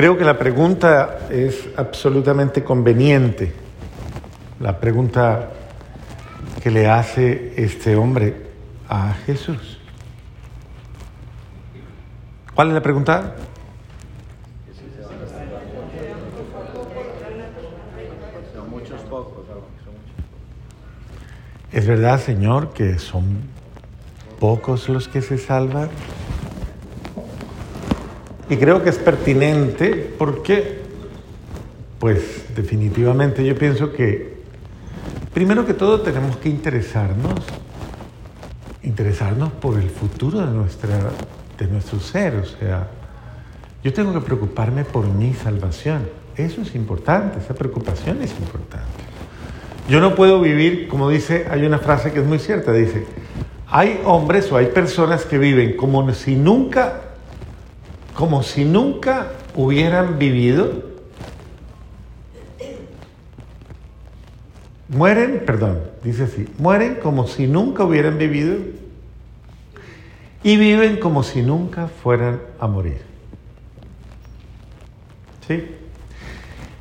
Creo que la pregunta es absolutamente conveniente. La pregunta que le hace este hombre a Jesús. ¿Cuál es la pregunta? ¿Es verdad, Señor, que son pocos los que se salvan? Y creo que es pertinente porque, pues definitivamente yo pienso que, primero que todo, tenemos que interesarnos, interesarnos por el futuro de, nuestra, de nuestro ser. O sea, yo tengo que preocuparme por mi salvación. Eso es importante, esa preocupación es importante. Yo no puedo vivir, como dice, hay una frase que es muy cierta, dice, hay hombres o hay personas que viven como si nunca como si nunca hubieran vivido. Mueren, perdón, dice así, mueren como si nunca hubieran vivido y viven como si nunca fueran a morir. ¿Sí?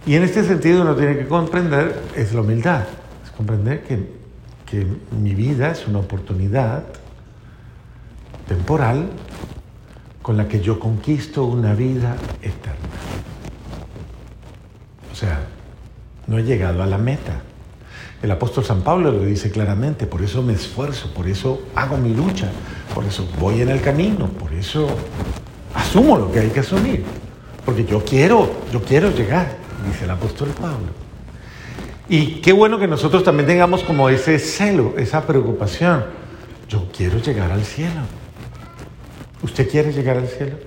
Y en este sentido uno tiene que comprender, es la humildad, es comprender que, que mi vida es una oportunidad temporal con la que yo conquisto una vida eterna. O sea, no he llegado a la meta. El apóstol San Pablo lo dice claramente, por eso me esfuerzo, por eso hago mi lucha, por eso voy en el camino, por eso asumo lo que hay que asumir, porque yo quiero, yo quiero llegar, dice el apóstol Pablo. Y qué bueno que nosotros también tengamos como ese celo, esa preocupación. Yo quiero llegar al cielo. ¿Usted quiere llegar al cielo?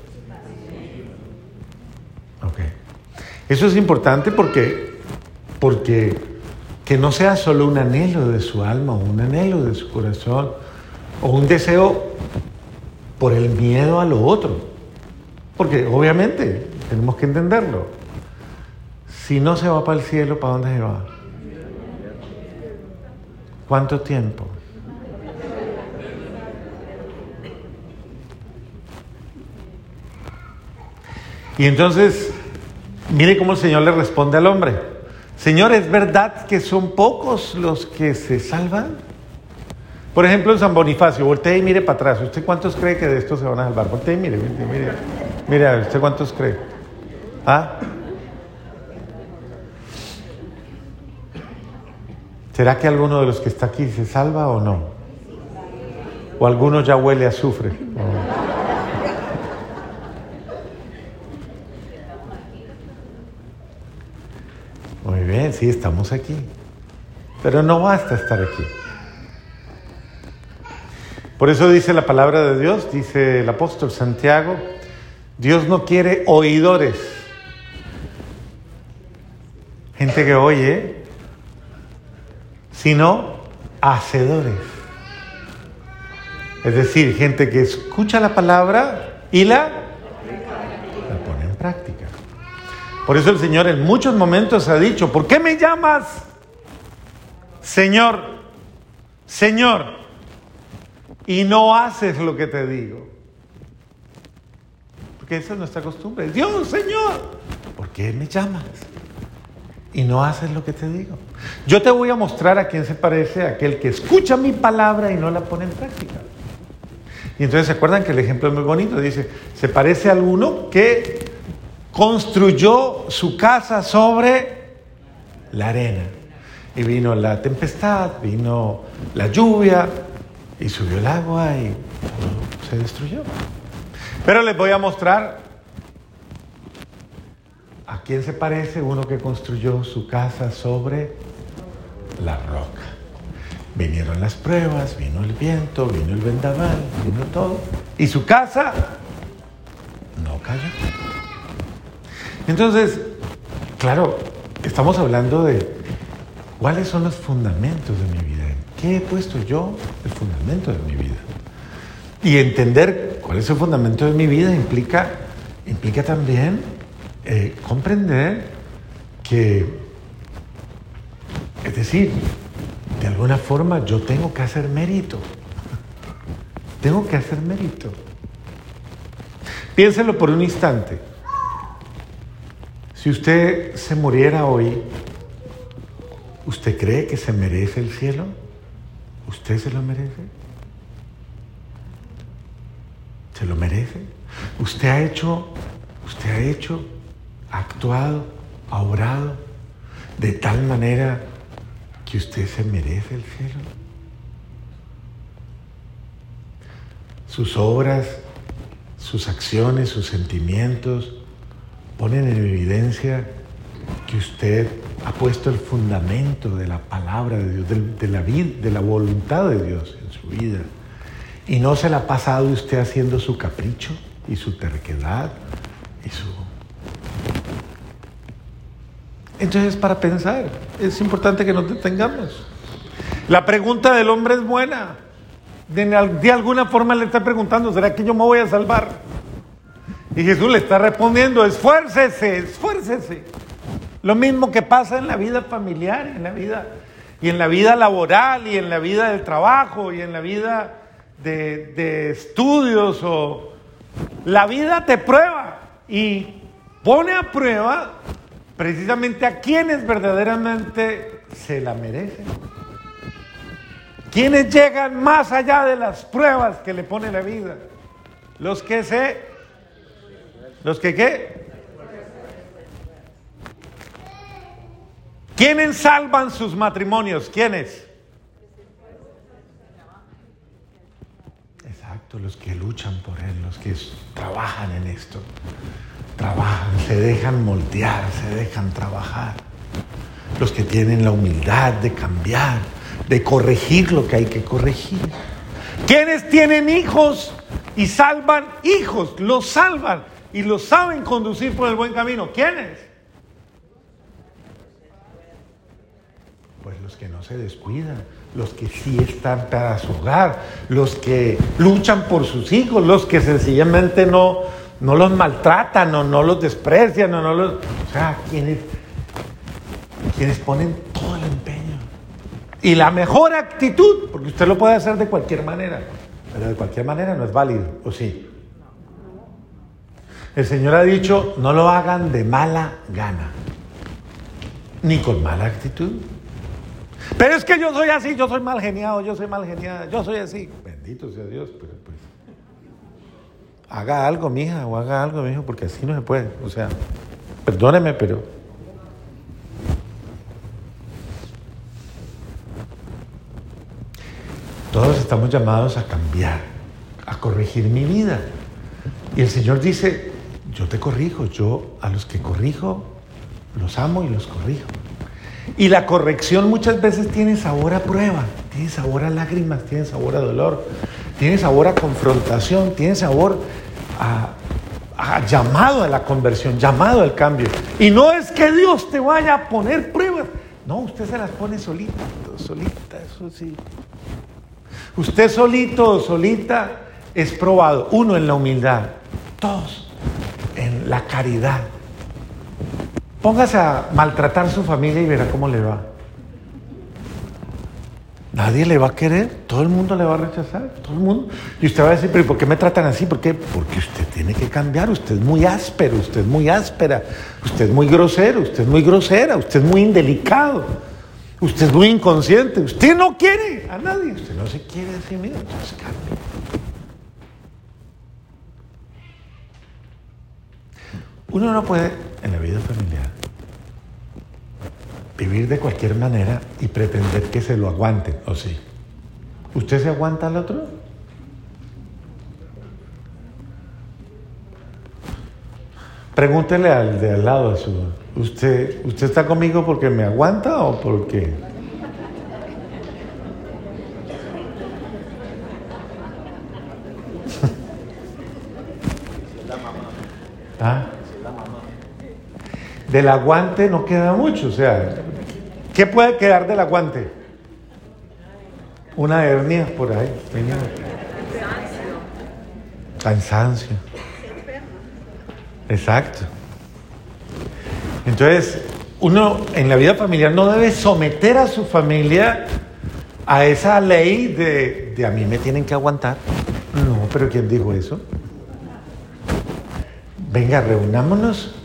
Ok. Eso es importante porque, porque que no sea solo un anhelo de su alma un anhelo de su corazón o un deseo por el miedo a lo otro. Porque obviamente tenemos que entenderlo. Si no se va para el cielo, ¿para dónde se va? ¿Cuánto tiempo? Y entonces, mire cómo el Señor le responde al hombre. Señor, ¿es verdad que son pocos los que se salvan? Por ejemplo, en San Bonifacio, voltee y mire para atrás. ¿Usted cuántos cree que de estos se van a salvar? Voltee y mire, mire, mire. Mire, ¿usted cuántos cree? ¿Ah? ¿Será que alguno de los que está aquí se salva o no? ¿O alguno ya huele a azufre? Muy sí, estamos aquí. Pero no basta estar aquí. Por eso dice la palabra de Dios, dice el apóstol Santiago, Dios no quiere oidores, gente que oye, sino hacedores. Es decir, gente que escucha la palabra y la pone en práctica. Por eso el Señor en muchos momentos ha dicho, ¿por qué me llamas Señor, Señor? Y no haces lo que te digo. Porque esa es nuestra costumbre. Dios, Señor, ¿por qué me llamas? Y no haces lo que te digo. Yo te voy a mostrar a quién se parece aquel que escucha mi palabra y no la pone en práctica. Y entonces se acuerdan que el ejemplo es muy bonito. Dice, se parece a alguno que construyó su casa sobre la arena. Y vino la tempestad, vino la lluvia y subió el agua y se destruyó. Pero les voy a mostrar a quién se parece uno que construyó su casa sobre la roca. Vinieron las pruebas, vino el viento, vino el vendaval, vino todo. Y su casa no cayó. Entonces, claro, estamos hablando de cuáles son los fundamentos de mi vida. qué he puesto yo el fundamento de mi vida? Y entender cuál es el fundamento de mi vida implica, implica también eh, comprender que, es decir, de alguna forma yo tengo que hacer mérito. Tengo que hacer mérito. Piénselo por un instante. Si usted se muriera hoy, ¿usted cree que se merece el cielo? ¿Usted se lo merece? ¿Se lo merece? Usted ha hecho, usted ha hecho, ha actuado, ha obrado de tal manera que usted se merece el cielo. Sus obras, sus acciones, sus sentimientos ponen en evidencia que usted ha puesto el fundamento de la palabra de Dios, de, la de la voluntad de Dios en su vida. Y no se la ha pasado usted haciendo su capricho y su terquedad. Entonces, para pensar, es importante que nos detengamos. La pregunta del hombre es buena. De, de alguna forma le está preguntando, ¿será que yo me voy a salvar? Y Jesús le está respondiendo, esfuércese, esfuércese. Lo mismo que pasa en la vida familiar, en la vida y en la vida laboral y en la vida del trabajo y en la vida de, estudios o la vida te prueba y pone a prueba precisamente a quienes verdaderamente se la merecen. Quienes llegan más allá de las pruebas que le pone la vida. Los que se... Los que qué? ¿Quiénes salvan sus matrimonios? ¿Quiénes? Exacto, los que luchan por él, los que trabajan en esto. Trabajan, se dejan moldear, se dejan trabajar. Los que tienen la humildad de cambiar, de corregir lo que hay que corregir. ¿Quiénes tienen hijos y salvan hijos? Los salvan y los saben conducir por el buen camino. ¿Quiénes? Pues los que no se descuidan, los que sí están para su hogar, los que luchan por sus hijos, los que sencillamente no, no los maltratan o no los desprecian o no los... O sea, quienes, quienes ponen todo el empeño. Y la mejor actitud, porque usted lo puede hacer de cualquier manera, pero de cualquier manera no es válido, ¿o sí? El Señor ha dicho, no lo hagan de mala gana, ni con mala actitud. Pero es que yo soy así, yo soy mal geniado, yo soy mal geniada, yo soy así. Bendito sea Dios, pero pues. Haga algo, mija, o haga algo, mijo, porque así no se puede. O sea, perdóneme, pero. Todos estamos llamados a cambiar, a corregir mi vida. Y el Señor dice, yo te corrijo, yo a los que corrijo, los amo y los corrijo. Y la corrección muchas veces tiene sabor a prueba, tiene sabor a lágrimas, tiene sabor a dolor, tiene sabor a confrontación, tiene sabor a, llamado a la conversión, llamado al cambio. Y no es que Dios te vaya a poner pruebas, no, usted se las pone solita, solita, eso sí. Usted solito solita es probado, uno en la humildad, dos en la caridad, Póngase a maltratar a su familia y verá cómo le va. Nadie le va a querer, todo el mundo le va a rechazar, todo el mundo. Y usted va a decir, pero ¿por qué me tratan así? ¿Por qué? Porque usted tiene que cambiar, usted es muy áspero, usted es muy áspera, usted es muy grosero, usted es muy grosera, usted es muy indelicado, usted es muy inconsciente, usted no quiere a nadie, usted no se quiere a sí mismo, entonces cambie. Uno no puede en la vida familiar vivir de cualquier manera y pretender que se lo aguanten, ¿o sí? ¿Usted se aguanta al otro? Pregúntele al de al lado a su. ¿Usted, ¿Usted está conmigo porque me aguanta o porque.? ¿Ah? Del aguante no queda mucho, o sea, ¿qué puede quedar del aguante? Una hernia por ahí. Cansancio. Exacto. Entonces, uno en la vida familiar no debe someter a su familia a esa ley de, de a mí me tienen que aguantar. No, pero ¿quién dijo eso? Venga, reunámonos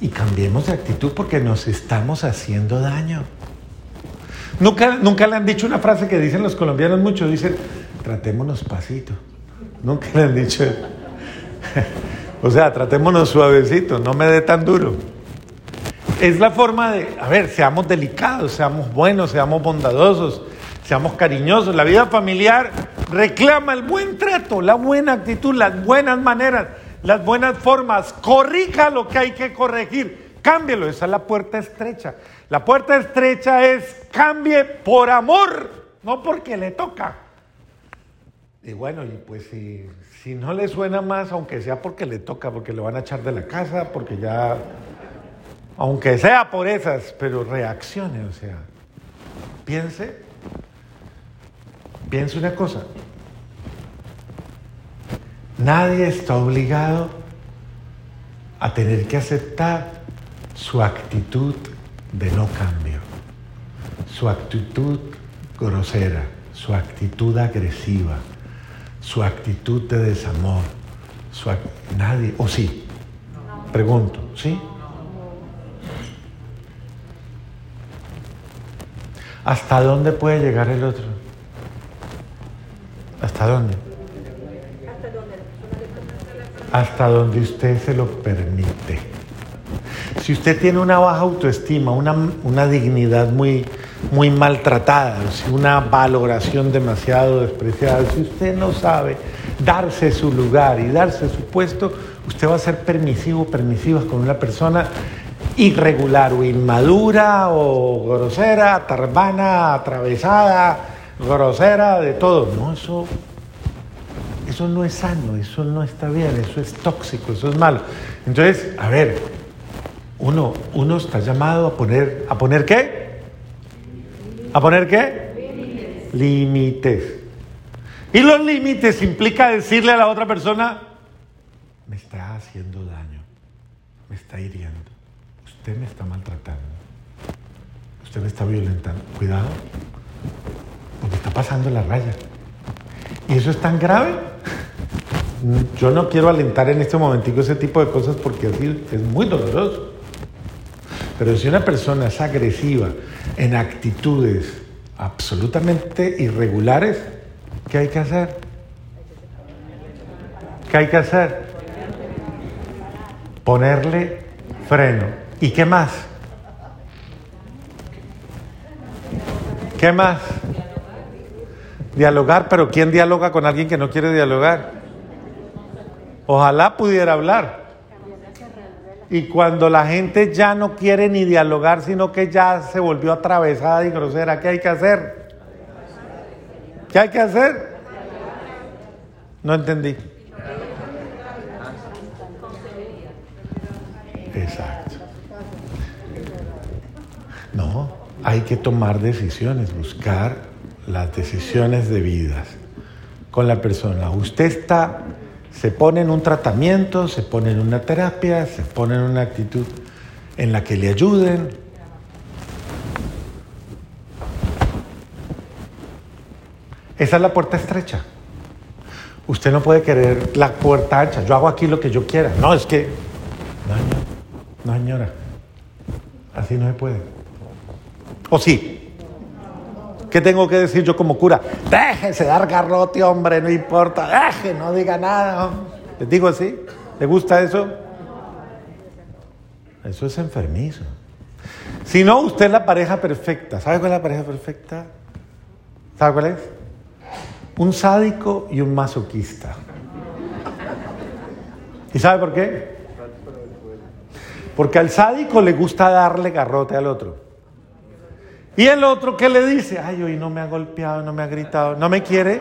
y cambiemos de actitud porque nos estamos haciendo daño. Nunca, nunca le han dicho una frase que dicen los colombianos mucho, dicen, tratémonos pasito. Nunca le han dicho, o sea, tratémonos suavecito, no me dé tan duro. Es la forma de, a ver, seamos delicados, seamos buenos, seamos bondadosos, seamos cariñosos. La vida familiar reclama el buen trato, la buena actitud, las buenas maneras, las buenas formas. Corrija lo que hay que corregir. Cámbielo, esa es la puerta estrecha. La puerta estrecha es cambie por amor, no porque le toca. Y bueno, y pues si, si no le suena más, aunque sea porque le toca, porque le van a echar de la casa, porque ya aunque sea por esas, pero reaccione, o sea, piense, piense una cosa, nadie está obligado a tener que aceptar su actitud de no cambio, su actitud grosera, su actitud agresiva, su actitud de desamor, su nadie, o sí, pregunto, ¿sí? ¿Hasta dónde puede llegar el otro? ¿Hasta dónde? Hasta donde usted se lo permite. Si usted tiene una baja autoestima, una, una dignidad muy, muy maltratada, una valoración demasiado despreciada, si usted no sabe darse su lugar y darse su puesto, usted va a ser permisivo, permisiva con una persona irregular o inmadura o grosera, tarbana, atravesada, grosera, de todo. No, eso, eso no es sano, eso no está bien, eso es tóxico, eso es malo. Entonces, a ver, uno, uno está llamado a poner, ¿a poner qué? ¿A poner qué? Límites. Y los límites implica decirle a la otra persona, me está haciendo daño, me está hiriendo usted me está maltratando, usted me está violentando, cuidado, porque está pasando la raya. Y eso es tan grave. Yo no quiero alentar en este momentico ese tipo de cosas porque así es muy doloroso. Pero si una persona es agresiva en actitudes absolutamente irregulares, ¿qué hay que hacer? ¿Qué hay que hacer? Ponerle freno. ¿Y qué más? ¿Qué más? Dialogar, pero ¿quién dialoga con alguien que no quiere dialogar? Ojalá pudiera hablar. Y cuando la gente ya no quiere ni dialogar, sino que ya se volvió atravesada y grosera, ¿qué hay que hacer? ¿Qué hay que hacer? No entendí. Exacto. No, hay que tomar decisiones, buscar las decisiones debidas con la persona. Usted está, se pone en un tratamiento, se pone en una terapia, se pone en una actitud en la que le ayuden. Esa es la puerta estrecha. Usted no puede querer la puerta ancha. Yo hago aquí lo que yo quiera. No, es que... No, no, señora. Así no se puede. ¿O sí? ¿Qué tengo que decir yo como cura? Déjese dar garrote, hombre, no importa. Deje, no diga nada. ¿Les digo así? ¿Le gusta eso? Eso es enfermizo. Si no, usted es la pareja perfecta. ¿Sabe cuál es la pareja perfecta? ¿Sabe cuál es? Un sádico y un masoquista. ¿Y sabe por qué? Porque al sádico le gusta darle garrote al otro. Y el otro que le dice, ay, hoy no me ha golpeado, no me ha gritado, no me quiere.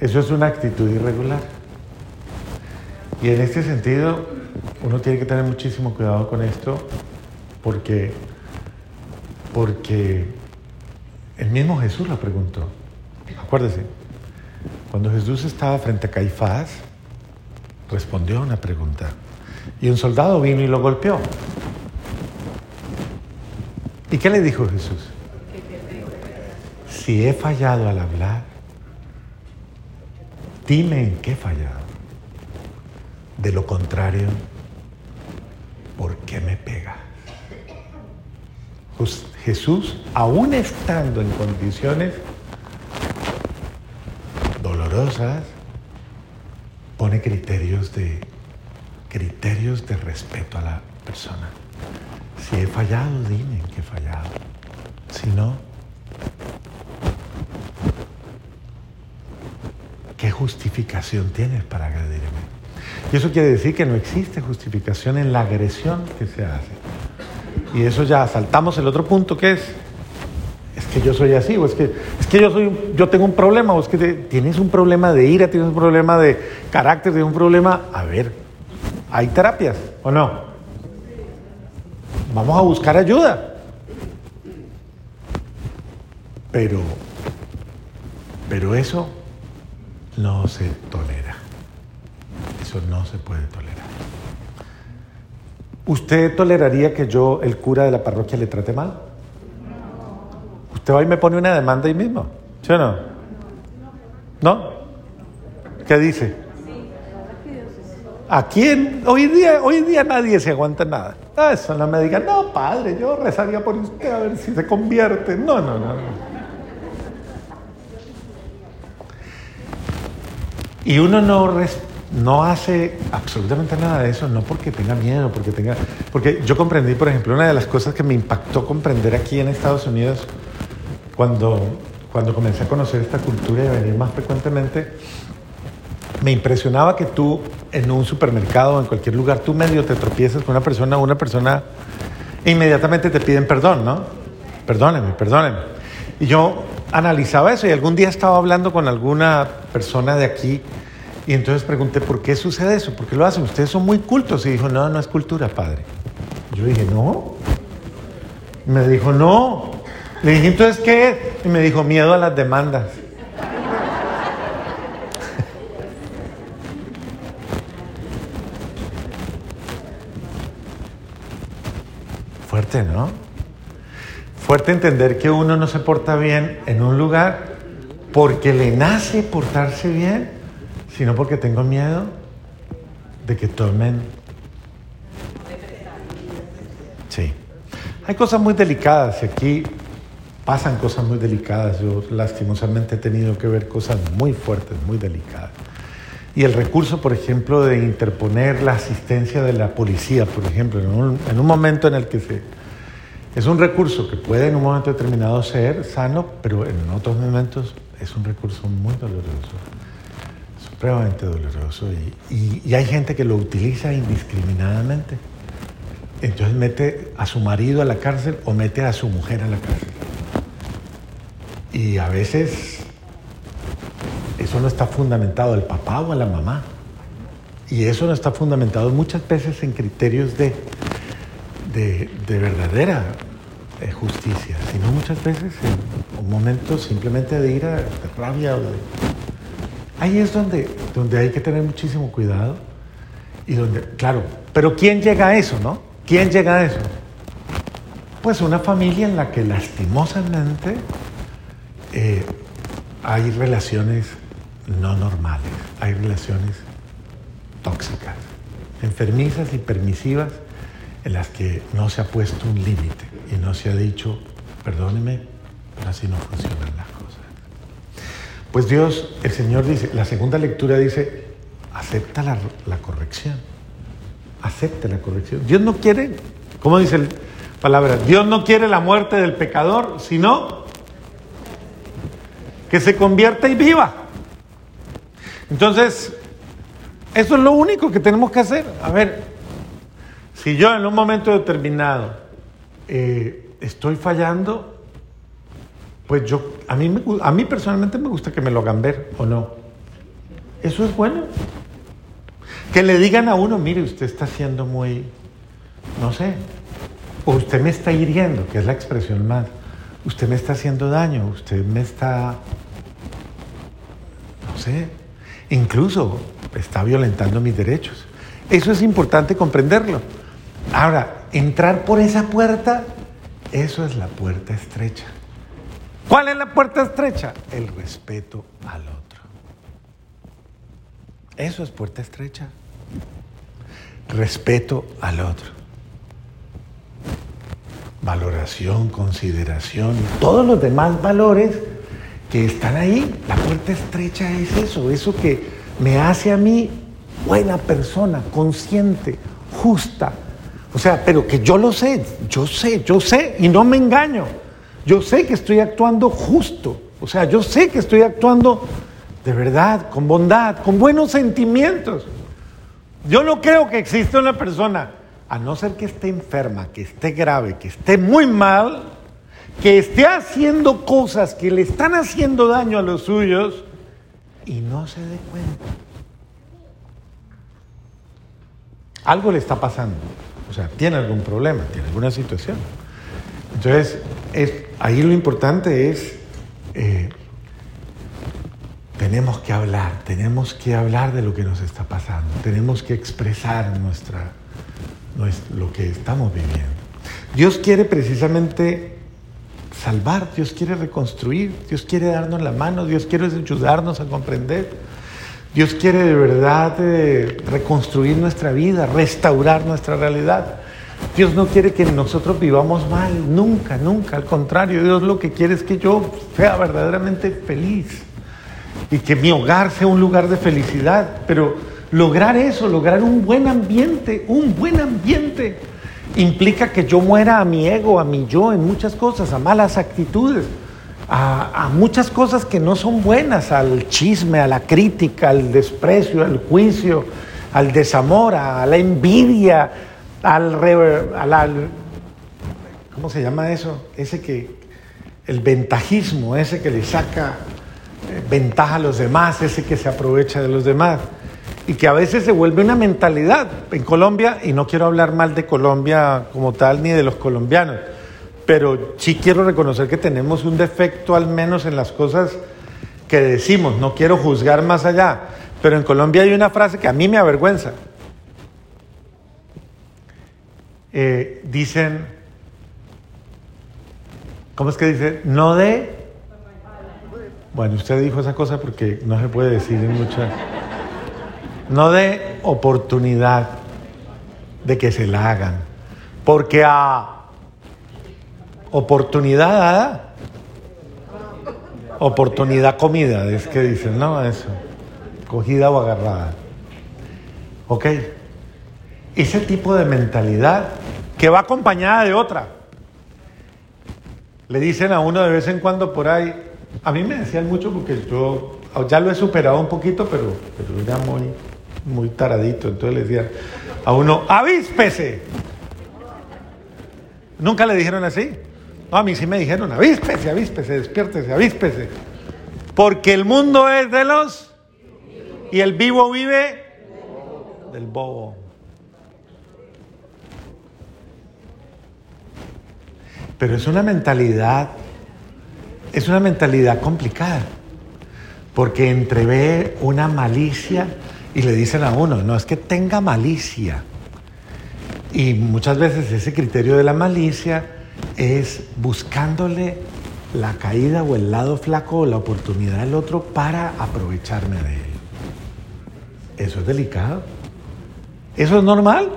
Eso es una actitud irregular. Y en este sentido, uno tiene que tener muchísimo cuidado con esto, porque, porque el mismo Jesús lo preguntó. Acuérdese, cuando Jesús estaba frente a Caifás, respondió a una pregunta. Y un soldado vino y lo golpeó. ¿Y qué le dijo Jesús? Si he fallado al hablar, dime en qué he fallado. De lo contrario, ¿por qué me pega? Jesús, aún estando en condiciones dolorosas, pone criterios de criterios de respeto a la persona. Si he fallado, dime qué he fallado. Si no, ¿qué justificación tienes para agredirme? Y eso quiere decir que no existe justificación en la agresión que se hace. Y eso ya saltamos el otro punto que es, es que yo soy así, o es que, que yo, soy, yo tengo un problema, que tienes un problema de ira, tienes un problema de carácter, tienes un problema, a ver, hay terapias, ¿o no? Vamos a buscar ayuda. Pero, pero eso no se tolera. Eso no se puede tolerar. ¿Usted toleraría que yo, el cura de la parroquia, le trate mal? Usted va y me pone una demanda ahí mismo, ¿sí o no? ¿No? ¿Qué dice? Aquí hoy día, hoy día nadie se aguanta nada. Ah, eso no me diga, no, padre, yo rezaría por usted a ver si se convierte. No, no, no. Y uno no, no hace absolutamente nada de eso, no porque tenga miedo, porque tenga... Porque yo comprendí, por ejemplo, una de las cosas que me impactó comprender aquí en Estados Unidos, cuando, cuando comencé a conocer esta cultura y a venir más frecuentemente, me impresionaba que tú en un supermercado o en cualquier lugar, tú medio te tropiezas con una persona una persona e inmediatamente te piden perdón, ¿no? Perdóneme, perdóneme. Y yo analizaba eso y algún día estaba hablando con alguna persona de aquí y entonces pregunté, ¿por qué sucede eso? ¿Por qué lo hacen? Ustedes son muy cultos. Y dijo, no, no es cultura, padre. Yo dije, no. me dijo, no. Le dije, entonces, ¿qué? Y me dijo, miedo a las demandas. Fuerte, ¿no? Fuerte entender que uno no se porta bien en un lugar porque le nace portarse bien, sino porque tengo miedo de que tomen. Sí. Hay cosas muy delicadas y aquí pasan cosas muy delicadas. Yo lastimosamente he tenido que ver cosas muy fuertes, muy delicadas. Y el recurso, por ejemplo, de interponer la asistencia de la policía, por ejemplo, en un, momento en el que se... Es un recurso que puede en un momento determinado ser sano, pero en otros momentos es un recurso muy doloroso, supremamente doloroso. Y, y hay gente que lo utiliza indiscriminadamente. Entonces mete a su marido a la cárcel o mete a su mujer a la cárcel. Y a veces eso no está fundamentado el papá o la mamá. Y eso no está fundamentado muchas veces en criterios de, de, verdadera eh, justicia, sino muchas veces en un momento simplemente de ira, de rabia. O de... Ahí es donde, donde hay que tener muchísimo cuidado. Y donde, claro, pero ¿quién llega a eso, no? ¿Quién llega a eso? Pues una familia en la que lastimosamente eh, hay relaciones no normales. Hay relaciones tóxicas, enfermizas y permisivas en las que no se ha puesto un límite y no se ha dicho, perdóneme, pero así no funcionan las cosas. Pues Dios, el Señor dice, la segunda lectura dice, acepta la, corrección, acepta la corrección. Dios no quiere, ¿cómo dice la palabra? Dios no quiere la muerte del pecador, sino que se convierta y viva. Entonces, eso es lo único que tenemos que hacer. A ver, si yo en un momento determinado eh, estoy fallando, pues yo, a mí, a mí personalmente me gusta que me lo hagan ver o no. Eso es bueno. Que le digan a uno, mire, usted está siendo muy, no sé, o usted me está hiriendo, que es la expresión más. Usted me está haciendo daño, usted me está, sé, incluso está violentando mis derechos. Eso es importante comprenderlo. Ahora, entrar por esa puerta, eso es la puerta estrecha. ¿Cuál es la puerta estrecha? El respeto al otro. Eso es puerta estrecha. Respeto al otro. Valoración, consideración, todos los demás valores que están ahí. La puerta estrecha es eso, eso que me hace a mí buena persona, consciente, justa. O sea, pero que yo lo sé, yo sé, yo sé y no me engaño. Yo sé que estoy actuando justo. O sea, yo sé que estoy actuando de verdad, con bondad, con buenos sentimientos. Yo no creo que exista una persona, a no ser que esté enferma, que esté grave, que esté muy mal, que esté haciendo cosas que le están haciendo daño a los suyos y no se dé cuenta. Algo le está pasando. O sea, tiene algún problema, tiene alguna situación. Entonces, es, ahí lo importante es, eh, tenemos que hablar, tenemos que hablar de lo que nos está pasando, tenemos que expresar nuestra, lo que estamos viviendo. Dios quiere precisamente salvar, Dios quiere reconstruir, Dios quiere darnos la mano, Dios quiere ayudarnos a comprender. Dios quiere de verdad eh, reconstruir nuestra vida, restaurar nuestra realidad. Dios no quiere que nosotros vivamos mal, nunca, nunca. Al contrario, Dios lo que quiere es que yo sea verdaderamente feliz y que mi hogar sea un lugar de felicidad. Pero lograr eso, lograr un buen ambiente, un buen ambiente, implica que yo muera a mi ego, a mi yo en muchas cosas, a malas actitudes a, muchas cosas que no son buenas, al chisme, a la crítica, al desprecio, al juicio, al desamor, a la envidia, al, al, ¿cómo se llama eso? Ese que, el ventajismo, ese que le saca eh, ventaja a los demás, ese que se aprovecha de los demás y que a veces se vuelve una mentalidad en Colombia, y no quiero hablar mal de Colombia como tal ni de los colombianos, pero sí quiero reconocer que tenemos un defecto al menos en las cosas que decimos, no quiero juzgar más allá, pero en Colombia hay una frase que a mí me avergüenza. Eh, dicen, ¿cómo es que dice? No de... Bueno, usted dijo esa cosa porque no se puede decir en muchas... No de oportunidad de que se la hagan, porque a Oportunidad dada. Oportunidad comida, es que dicen, no, eso. Cogida o agarrada. ¿Ok? Ese tipo de mentalidad que va acompañada de otra. Le dicen a uno de vez en cuando por ahí, a mí me decían mucho porque yo ya lo he superado un poquito, pero, pero era muy, muy taradito. Entonces le decían a uno, avíspese. ¿Nunca le dijeron así? No, a mí sí me dijeron, avíspese, avíspese, despiértese, avíspese. Porque el mundo es de los y el vivo vive del bobo. Pero es una mentalidad, es una mentalidad complicada, porque entrevé una malicia y le dicen a uno, no es que tenga malicia. Y muchas veces ese criterio de la malicia es buscándole la caída o el lado flaco o la oportunidad del otro para aprovecharme de él. Eso es delicado. ¿Eso es normal?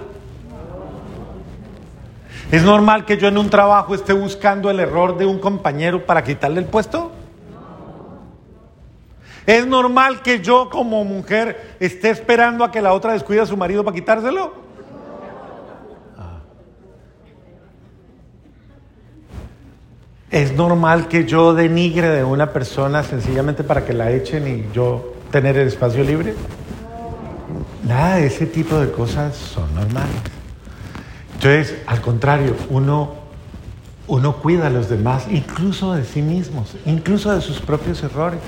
¿Es normal que yo en un trabajo esté buscando el error de un compañero para quitarle el puesto? ¿Es normal que yo como mujer esté esperando a que la otra descuide a su marido para quitárselo? ¿Es normal que yo denigre de una persona sencillamente para que la echen y yo tener el espacio libre? Nada de ese tipo de cosas son normales. Entonces, al contrario, uno, uno cuida a los demás, incluso de sí mismos, incluso de sus propios errores.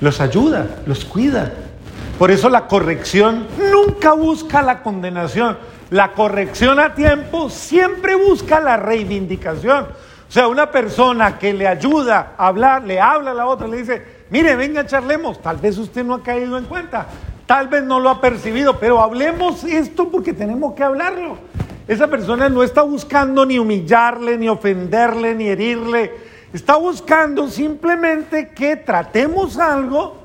Los ayuda, los cuida. Por eso la corrección nunca busca la condenación. La corrección a tiempo siempre busca la reivindicación. O sea, una persona que le ayuda a hablar, le habla a la otra, le dice, mire, venga, charlemos. Tal vez usted no ha caído en cuenta, tal vez no lo ha percibido, pero hablemos esto porque tenemos que hablarlo. Esa persona no está buscando ni humillarle, ni ofenderle, ni herirle. Está buscando simplemente que tratemos algo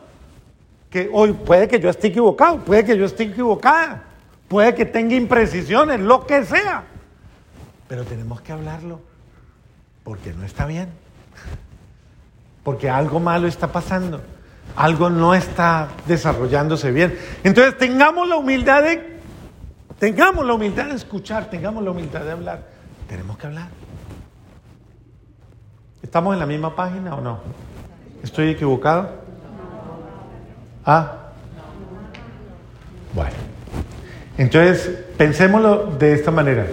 que hoy puede que yo esté equivocado, puede que yo esté equivocada, puede que tenga imprecisiones, lo que sea. Pero tenemos que hablarlo, porque no está bien, porque algo malo está pasando, algo no está desarrollándose bien. Entonces tengamos la humildad de, tengamos la humildad de escuchar, tengamos la humildad de hablar. Tenemos que hablar. ¿Estamos en la misma página o no? ¿Estoy equivocado? Ah. Bueno. Entonces, pensémoslo de esta manera.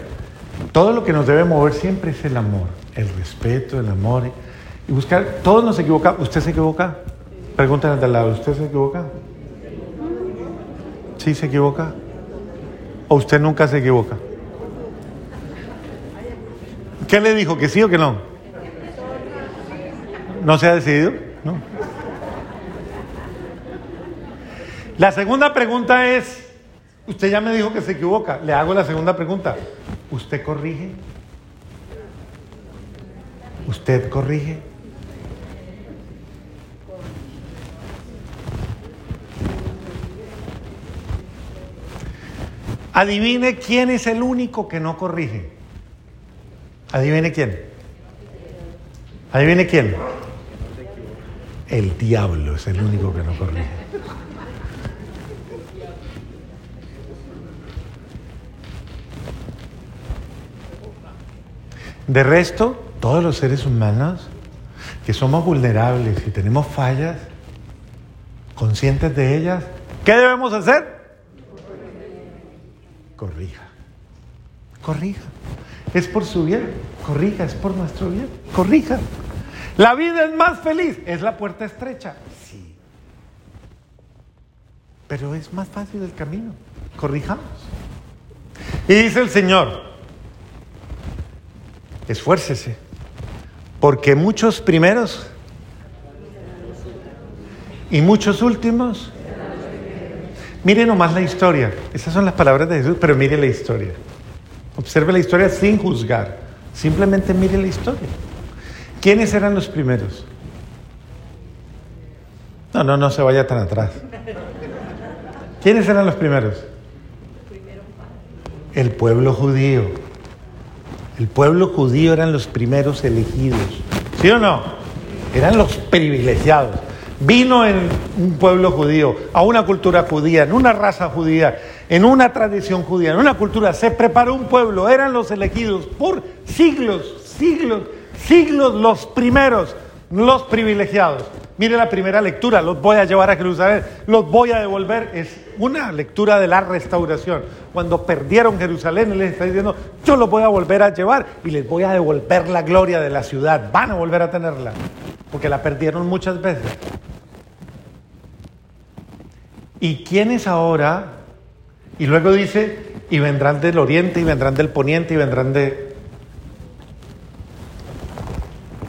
Todo lo que nos debe mover siempre es el amor, el respeto, el amor. Y buscar, todos nos equivocamos. ¿Usted se equivoca? Pregúntenle al lado, ¿usted se equivoca? ¿Sí se equivoca? ¿O usted nunca se equivoca? ¿Qué le dijo? ¿Que sí o que no? ¿No se ha decidido? ¿No? La segunda pregunta es, usted ya me dijo que se equivoca, le hago la segunda pregunta, ¿usted corrige? ¿Usted corrige? Adivine quién es el único que no corrige. Adivine quién. Adivine quién. El diablo es el único que no corrige. De resto, todos los seres humanos que somos vulnerables y tenemos fallas, conscientes de ellas, ¿qué debemos hacer? Corrija. Corrija. Es por su bien. Corrija, es por nuestro bien. Corrija. La vida es más feliz. ¿Es la puerta estrecha? Sí. Pero es más fácil el camino. Corrijamos. Y dice el Señor, esfuércese, porque muchos primeros y muchos últimos. Mire nomás la historia, esas son las palabras de Jesús, pero mire la historia. Observe la historia sin juzgar, simplemente mire la historia. ¿Quiénes eran los primeros? No, no, no se vaya tan atrás. ¿Quiénes eran los primeros? El pueblo judío. El pueblo judío eran los primeros elegidos. ¿Sí o no? Eran los privilegiados. Vino en un pueblo judío, a una cultura judía, en una raza judía, en una tradición judía, en una cultura. Se preparó un pueblo, eran los elegidos por siglos, siglos, siglos los primeros, los privilegiados. Mire la primera lectura, los voy a llevar a Jerusalén, los voy a devolver. Es una lectura de la restauración. Cuando perdieron Jerusalén, Él les está diciendo, yo los voy a volver a llevar y les voy a devolver la gloria de la ciudad. Van a volver a tenerla, porque la perdieron muchas veces. ¿Y quiénes ahora? Y luego dice, y vendrán del oriente, y vendrán del poniente, y vendrán de...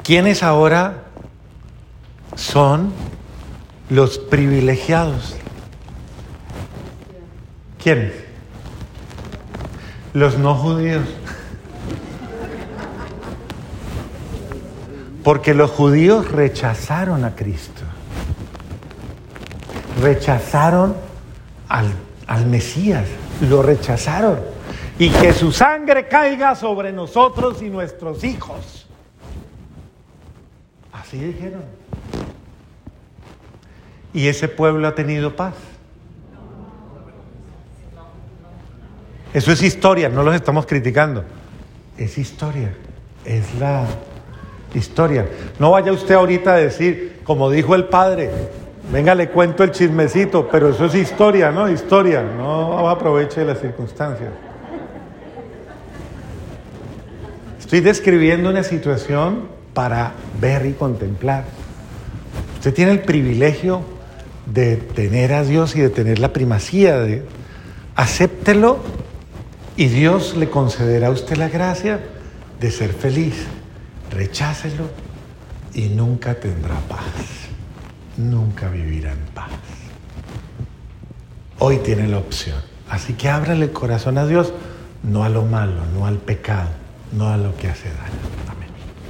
¿Quiénes ahora son los privilegiados. ¿Quiénes? Los no judíos. Porque los judíos rechazaron a Cristo. Rechazaron al, al Mesías. Lo rechazaron. Y que su sangre caiga sobre nosotros y nuestros hijos. Así dijeron. ¿Y ese pueblo ha tenido paz? Eso es historia, no los estamos criticando. Es historia, es la historia. No vaya usted ahorita a decir, como dijo el padre, venga, le cuento el chismecito, pero eso es historia, ¿no? Historia, no aproveche las circunstancias. Estoy describiendo una situación para ver y contemplar. Usted tiene el privilegio de tener a Dios y de tener la primacía de acéptelo y Dios le concederá a usted la gracia de ser feliz. Rechácelo y nunca tendrá paz. Nunca vivirá en paz. Hoy tiene la opción. Así que ábrale el corazón a Dios, no a lo malo, no al pecado, no a lo que hace daño.